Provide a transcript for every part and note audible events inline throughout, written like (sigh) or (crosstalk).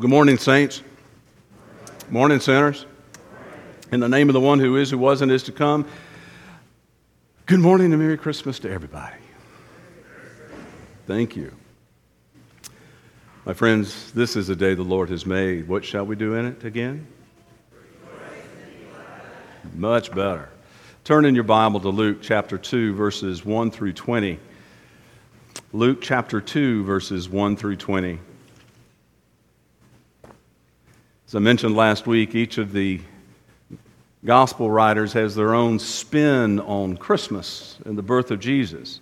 Well, good morning, saints. Morning, sinners. In the name of the one who is, who was, and is to come, good morning and Merry Christmas to everybody. Thank you. My friends, this is a day the Lord has made. What shall we do in it again? Much better. Turn in your Bible to Luke chapter 2, verses 1 through 20. Luke chapter 2, verses 1 through 20. As I mentioned last week, each of the gospel writers has their own spin on Christmas and the birth of Jesus.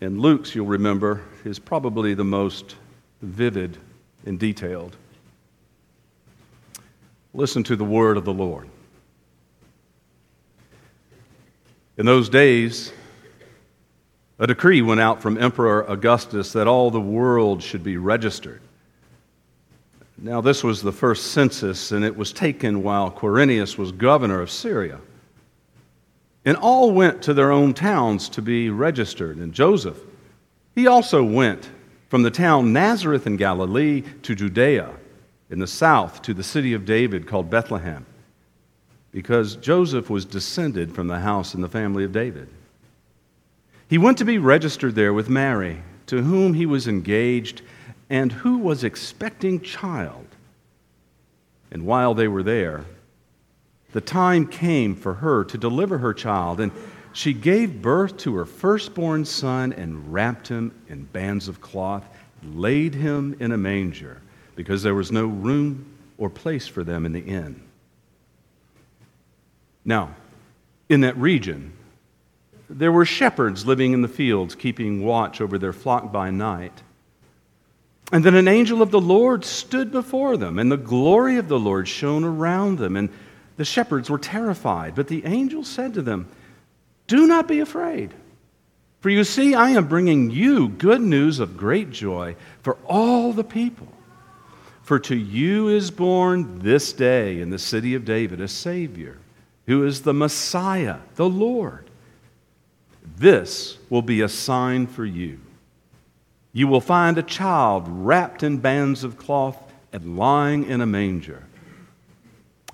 And Luke's, you'll remember, is probably the most vivid and detailed. Listen to the word of the Lord. In those days, a decree went out from Emperor Augustus that all the world should be registered. Now, this was the first census, and it was taken while Quirinius was governor of Syria. And all went to their own towns to be registered. And Joseph, he also went from the town Nazareth in Galilee to Judea in the south to the city of David called Bethlehem, because Joseph was descended from the house and the family of David. He went to be registered there with Mary, to whom he was engaged and who was expecting child. And while they were there, the time came for her to deliver her child, and she gave birth to her firstborn son and wrapped him in bands of cloth, laid him in a manger, because there was no room or place for them in the inn. Now, in that region, there were shepherds living in the fields, keeping watch over their flock by night. And then an angel of the Lord stood before them, and the glory of the Lord shone around them, and the shepherds were terrified. But the angel said to them, Do not be afraid. For you see, I am bringing you good news of great joy for all the people. For to you is born this day in the city of David a Savior, who is the Messiah, the Lord. This will be a sign for you you will find a child wrapped in bands of cloth and lying in a manger.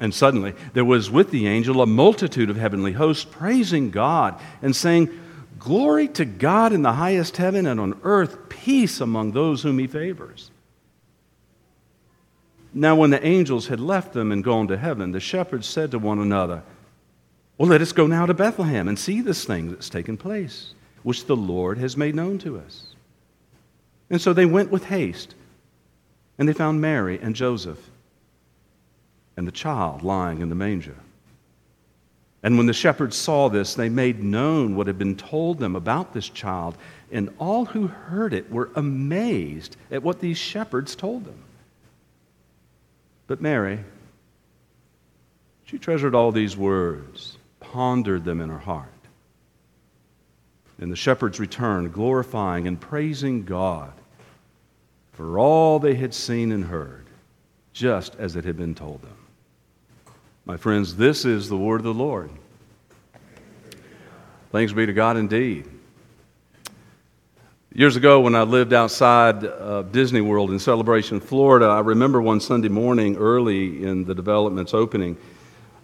And suddenly there was with the angel a multitude of heavenly hosts praising God and saying, Glory to God in the highest heaven and on earth, peace among those whom he favors. Now, when the angels had left them and gone to heaven, the shepherds said to one another, Well, let us go now to Bethlehem and see this thing that's taken place, which the Lord has made known to us. And so they went with haste, and they found Mary and Joseph and the child lying in the manger. And when the shepherds saw this, they made known what had been told them about this child, and all who heard it were amazed at what these shepherds told them. But Mary, she treasured all these words, pondered them in her heart. And the shepherds returned, glorifying and praising God for all they had seen and heard, just as it had been told them. My friends, this is the word of the Lord. Thanks be to God indeed. Years ago, when I lived outside of Disney World in Celebration, Florida, I remember one Sunday morning early in the development's opening,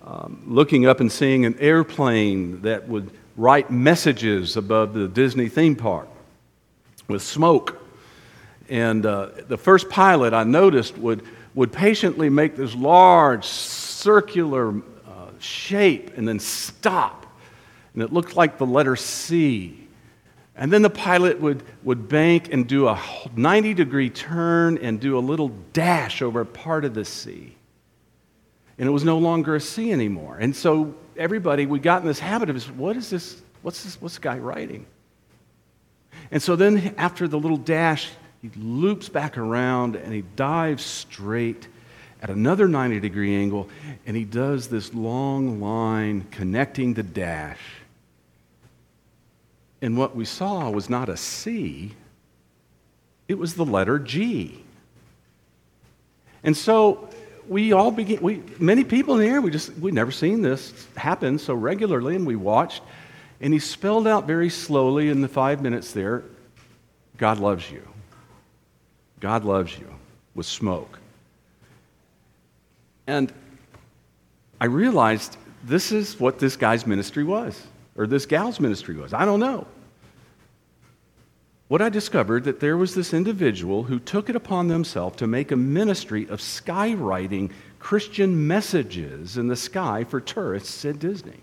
um, looking up and seeing an airplane that would write messages above the Disney theme park with smoke. And uh, the first pilot I noticed would, would patiently make this large circular uh, shape and then stop. And it looked like the letter C. And then the pilot would, would bank and do a 90 degree turn and do a little dash over part of the C. And it was no longer a C anymore. And so everybody, we got in this habit of, what is this? What's this, what's this guy writing? And so then after the little dash, he loops back around and he dives straight at another 90 degree angle and he does this long line connecting the dash. And what we saw was not a C, it was the letter G. And so we all begin, we, many people in air, we just, we'd never seen this happen so regularly, and we watched. And he spelled out very slowly in the five minutes there God loves you. God loves you with smoke. And I realized this is what this guy's ministry was, or this gal's ministry was. I don't know. What I discovered that there was this individual who took it upon themselves to make a ministry of skywriting Christian messages in the sky for tourists at Disney.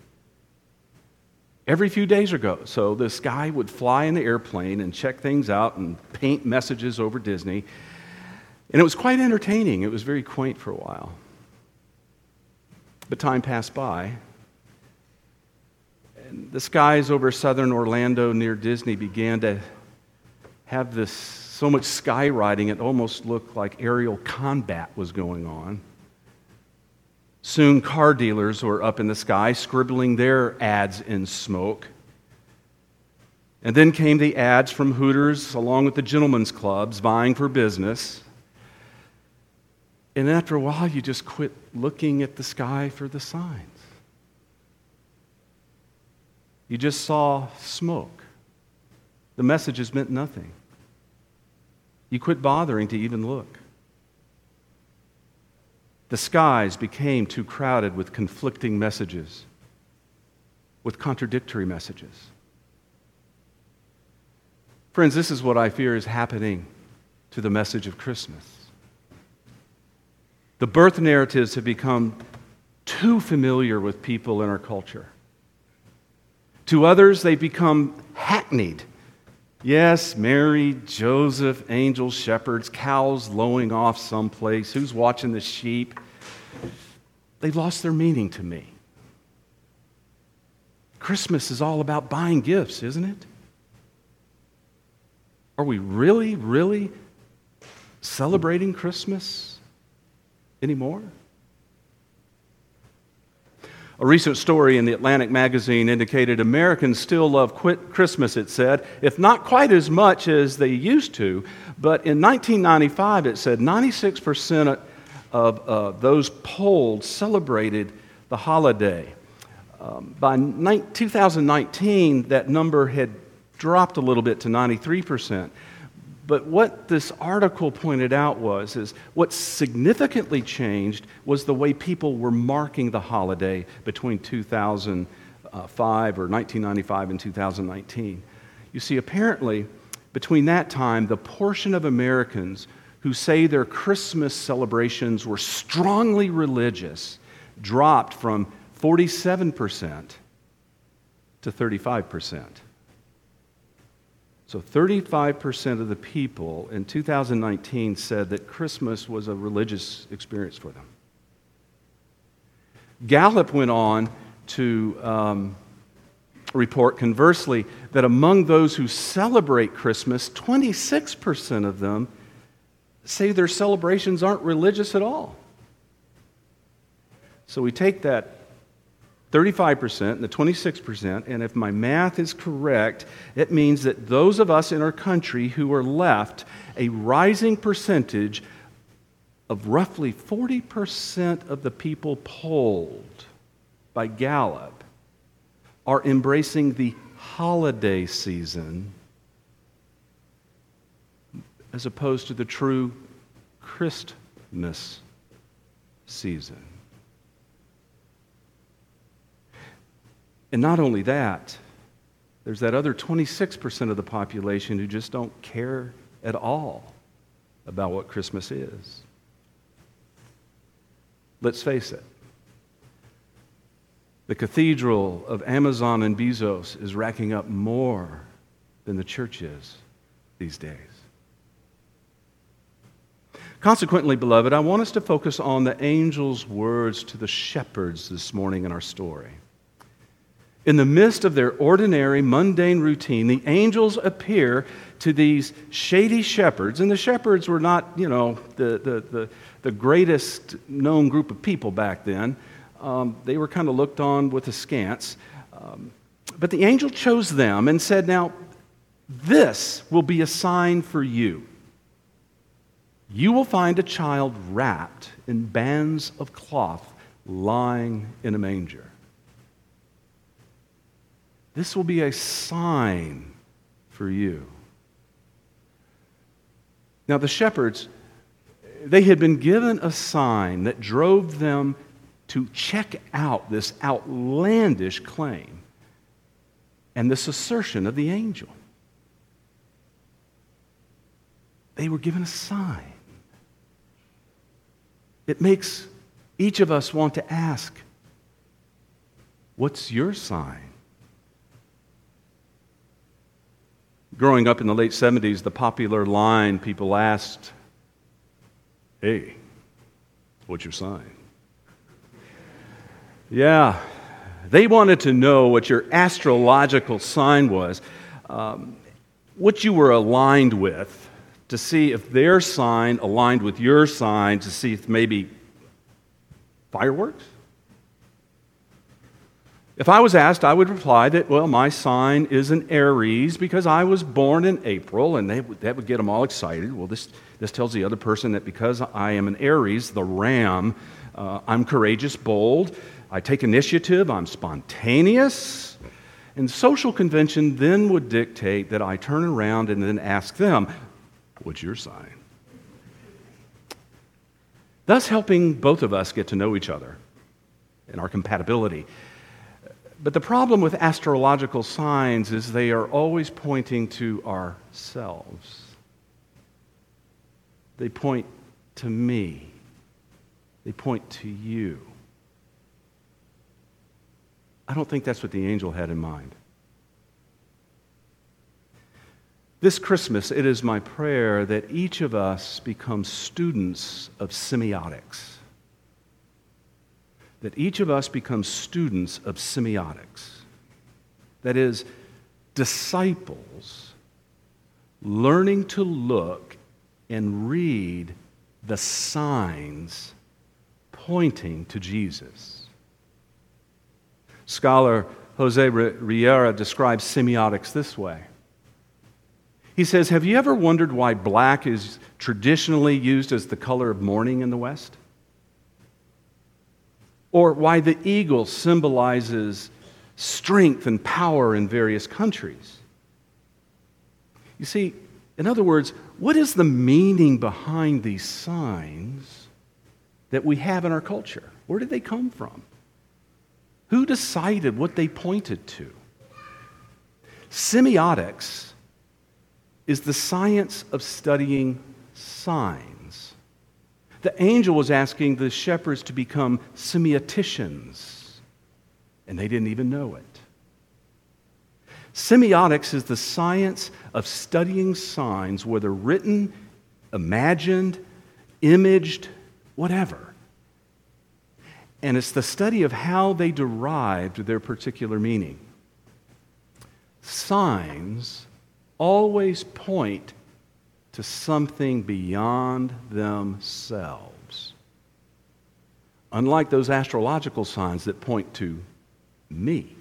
Every few days ago, so this guy would fly in the airplane and check things out and paint messages over Disney. And it was quite entertaining. It was very quaint for a while. But time passed by. And the skies over southern Orlando near Disney began to have this so much skywriting it almost looked like aerial combat was going on. Soon, car dealers were up in the sky scribbling their ads in smoke. And then came the ads from Hooters along with the gentlemen's clubs vying for business. And after a while, you just quit looking at the sky for the signs. You just saw smoke. The messages meant nothing. You quit bothering to even look. The skies became too crowded with conflicting messages, with contradictory messages. Friends, this is what I fear is happening to the message of Christmas. The birth narratives have become too familiar with people in our culture. To others, they've become hackneyed. Yes, Mary, Joseph, angels, shepherds, cows lowing off someplace. Who's watching the sheep? They've lost their meaning to me. Christmas is all about buying gifts, isn't it? Are we really, really celebrating Christmas? anymore. A recent story in the Atlantic magazine indicated Americans still love Christmas, it said, if not quite as much as they used to. But in 1995, it said 96% of uh, those polled celebrated the holiday. Um, by ni- 2019, that number had dropped a little bit to 93%. But what this article pointed out was is what significantly changed was the way people were marking the holiday between 2005 or 1995 and 2019. You see, apparently, between that time, the portion of Americans who say their Christmas celebrations were strongly religious dropped from 47% to 35%. So 35% of the people in 2019 said that Christmas was a religious experience for them. Gallup went on to um, report, conversely, that among those who celebrate Christmas, 26% of them say their celebrations aren't religious at all. So we take that 35% and the 26%, and if my math is correct, it means that those of us in our country who are left a rising percentage of roughly 40% of the people polled by Gallup are embracing the holiday season as opposed to the true Christmas season. And not only that, there's that other 26% of the population who just don't care at all about what Christmas is. Let's face it. The cathedral of Amazon and Bezos is racking up more than the church is these days. Consequently, beloved, I want us to focus on the angel's words to the shepherds this morning in our story. In the midst of their ordinary, mundane routine, the angels appear to these shady shepherds. And the shepherds were not, you know, the, the, the, the greatest known group of people back then. Um, they were kind of looked on with askance. Um, but the angel chose them and said, Now, this will be a sign for you. You will find a child wrapped in bands of cloth lying in a manger. This will be a sign for you. Now, the shepherds, they had been given a sign that drove them to check out this outlandish claim and this assertion of the angel. They were given a sign. It makes each of us want to ask, What's your sign? Growing up in the late 70s, the popular line people asked, Hey, what's your sign? Yeah, they wanted to know what your astrological sign was, um, what you were aligned with, to see if their sign aligned with your sign, to see if maybe fireworks? If I was asked, I would reply that, well, my sign is an Aries because I was born in April, and they, that would get them all excited. Well, this, this tells the other person that because I am an Aries, the ram, uh, I'm courageous, bold, I take initiative, I'm spontaneous. And social convention then would dictate that I turn around and then ask them, What's your sign? Thus, helping both of us get to know each other and our compatibility. But the problem with astrological signs is they are always pointing to ourselves. They point to me. They point to you. I don't think that's what the angel had in mind. This Christmas, it is my prayer that each of us become students of semiotics that each of us becomes students of semiotics. That is, disciples learning to look and read the signs pointing to Jesus. Scholar Jose Riera describes semiotics this way. He says, Have you ever wondered why black is traditionally used as the color of mourning in the West? Or why the eagle symbolizes strength and power in various countries. You see, in other words, what is the meaning behind these signs that we have in our culture? Where did they come from? Who decided what they pointed to? Semiotics is the science of studying signs. The angel was asking the shepherds to become semioticians, and they didn't even know it. Semiotics is the science of studying signs, whether written, imagined, imaged, whatever. And it's the study of how they derived their particular meaning. Signs always point to something beyond themselves. Unlike those astrological signs that point to me.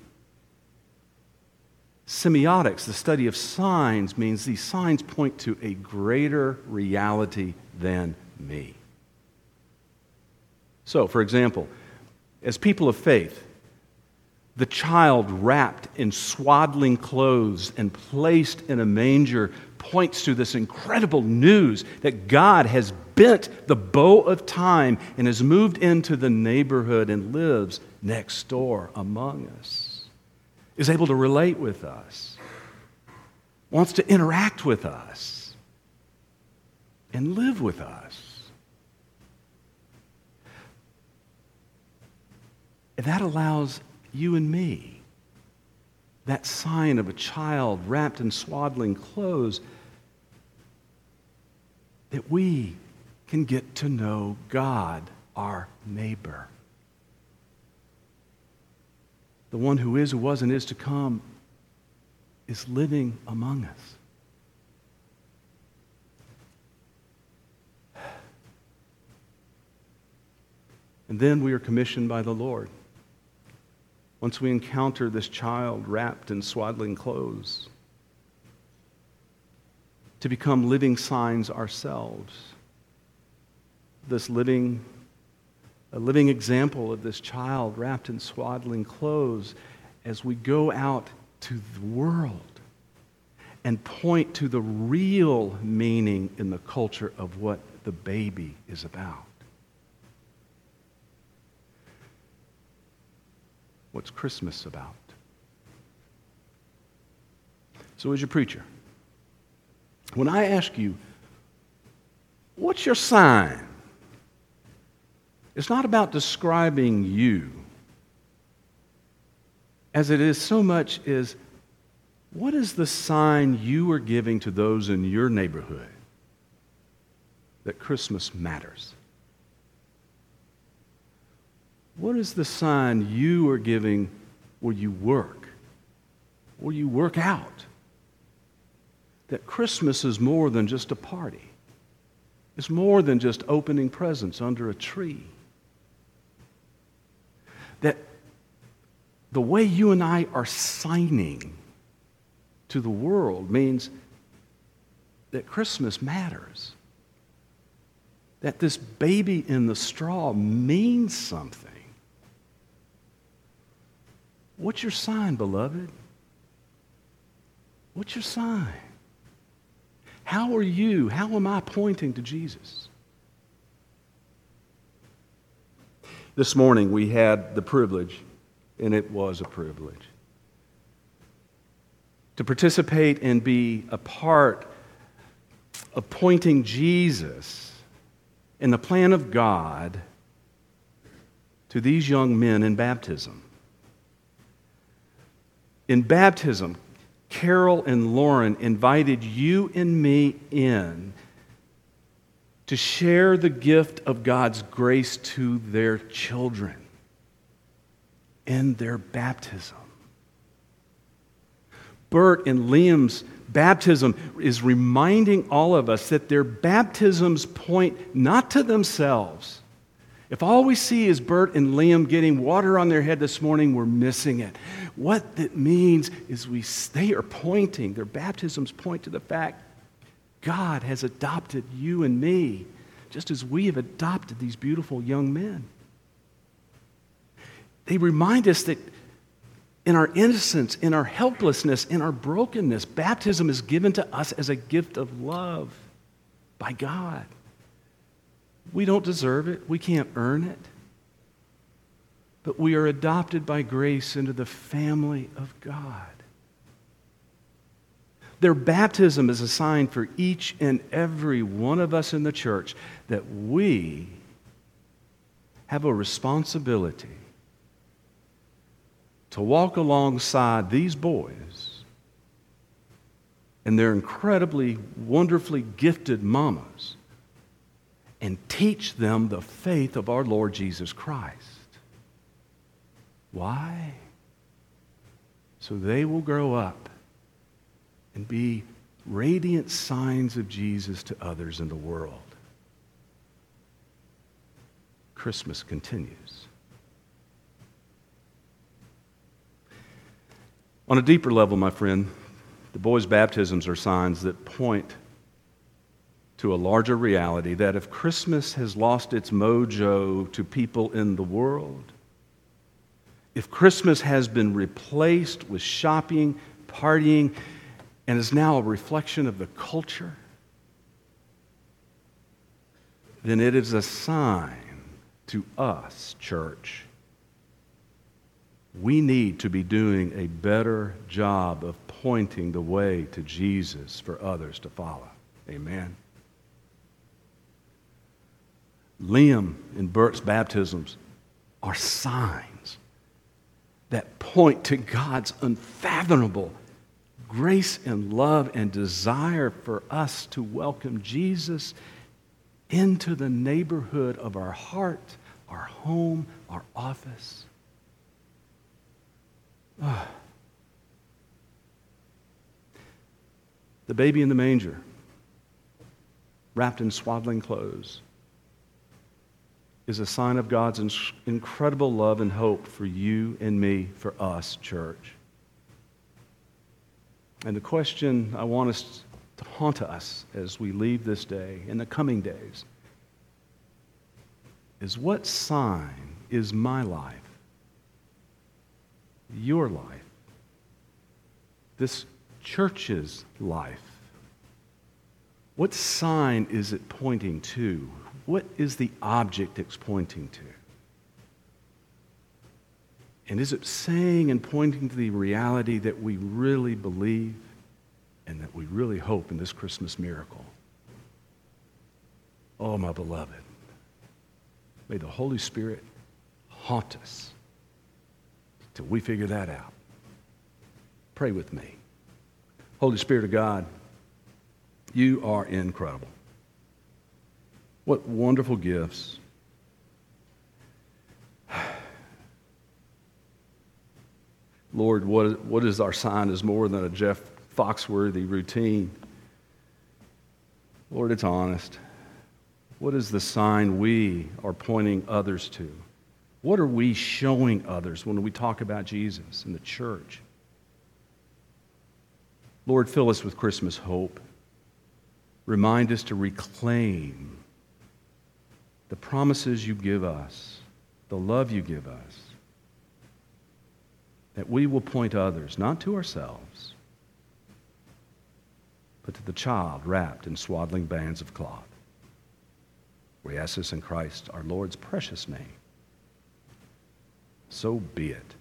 Semiotics, the study of signs, means these signs point to a greater reality than me. So, for example, as people of faith, the child wrapped in swaddling clothes and placed in a manger points to this incredible news that God has bent the bow of time and has moved into the neighborhood and lives next door among us, is able to relate with us, wants to interact with us, and live with us. And that allows you and me that sign of a child wrapped in swaddling clothes that we can get to know God, our neighbor. The one who is, who was, and is to come is living among us. And then we are commissioned by the Lord. Once we encounter this child wrapped in swaddling clothes, to become living signs ourselves. This living, a living example of this child wrapped in swaddling clothes as we go out to the world and point to the real meaning in the culture of what the baby is about. What's Christmas about? So, as your preacher, when I ask you, what's your sign? It's not about describing you as it is so much is what is the sign you are giving to those in your neighborhood that Christmas matters? What is the sign you are giving where you work, where you work out? That Christmas is more than just a party. It's more than just opening presents under a tree. That the way you and I are signing to the world means that Christmas matters. That this baby in the straw means something. What's your sign, beloved? What's your sign? How are you? How am I pointing to Jesus? This morning we had the privilege, and it was a privilege, to participate and be a part of pointing Jesus in the plan of God to these young men in baptism. In baptism, Carol and Lauren invited you and me in to share the gift of God's grace to their children in their baptism. Bert and Liam's baptism is reminding all of us that their baptisms point not to themselves. If all we see is Bert and Liam getting water on their head this morning, we're missing it. What it means is we, they are pointing, their baptisms point to the fact God has adopted you and me, just as we have adopted these beautiful young men. They remind us that in our innocence, in our helplessness, in our brokenness, baptism is given to us as a gift of love by God. We don't deserve it, we can't earn it. But we are adopted by grace into the family of God. Their baptism is a sign for each and every one of us in the church that we have a responsibility to walk alongside these boys and their incredibly, wonderfully gifted mamas and teach them the faith of our Lord Jesus Christ. Why? So they will grow up and be radiant signs of Jesus to others in the world. Christmas continues. On a deeper level, my friend, the boys' baptisms are signs that point to a larger reality that if Christmas has lost its mojo to people in the world, if Christmas has been replaced with shopping, partying, and is now a reflection of the culture, then it is a sign to us, church. We need to be doing a better job of pointing the way to Jesus for others to follow. Amen. Liam and Bert's baptisms are signs that point to God's unfathomable grace and love and desire for us to welcome Jesus into the neighborhood of our heart, our home, our office. Oh. The baby in the manger, wrapped in swaddling clothes is a sign of God's incredible love and hope for you and me, for us, church. And the question I want us to haunt us as we leave this day, in the coming days, is what sign is my life, your life, this church's life, What sign is it pointing to? What is the object it's pointing to? And is it saying and pointing to the reality that we really believe and that we really hope in this Christmas miracle? Oh, my beloved, may the Holy Spirit haunt us till we figure that out. Pray with me. Holy Spirit of God, you are incredible. What wonderful gifts. (sighs) Lord, what, what is our sign is more than a Jeff Foxworthy routine. Lord, it's honest. What is the sign we are pointing others to? What are we showing others when we talk about Jesus and the church? Lord, fill us with Christmas hope. Remind us to reclaim the promises you give us, the love you give us, that we will point others, not to ourselves, but to the child wrapped in swaddling bands of cloth. We ask this in Christ, our Lord's precious name. So be it.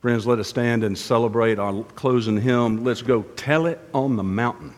Friends, let us stand and celebrate our closing hymn. Let's go tell it on the mountain.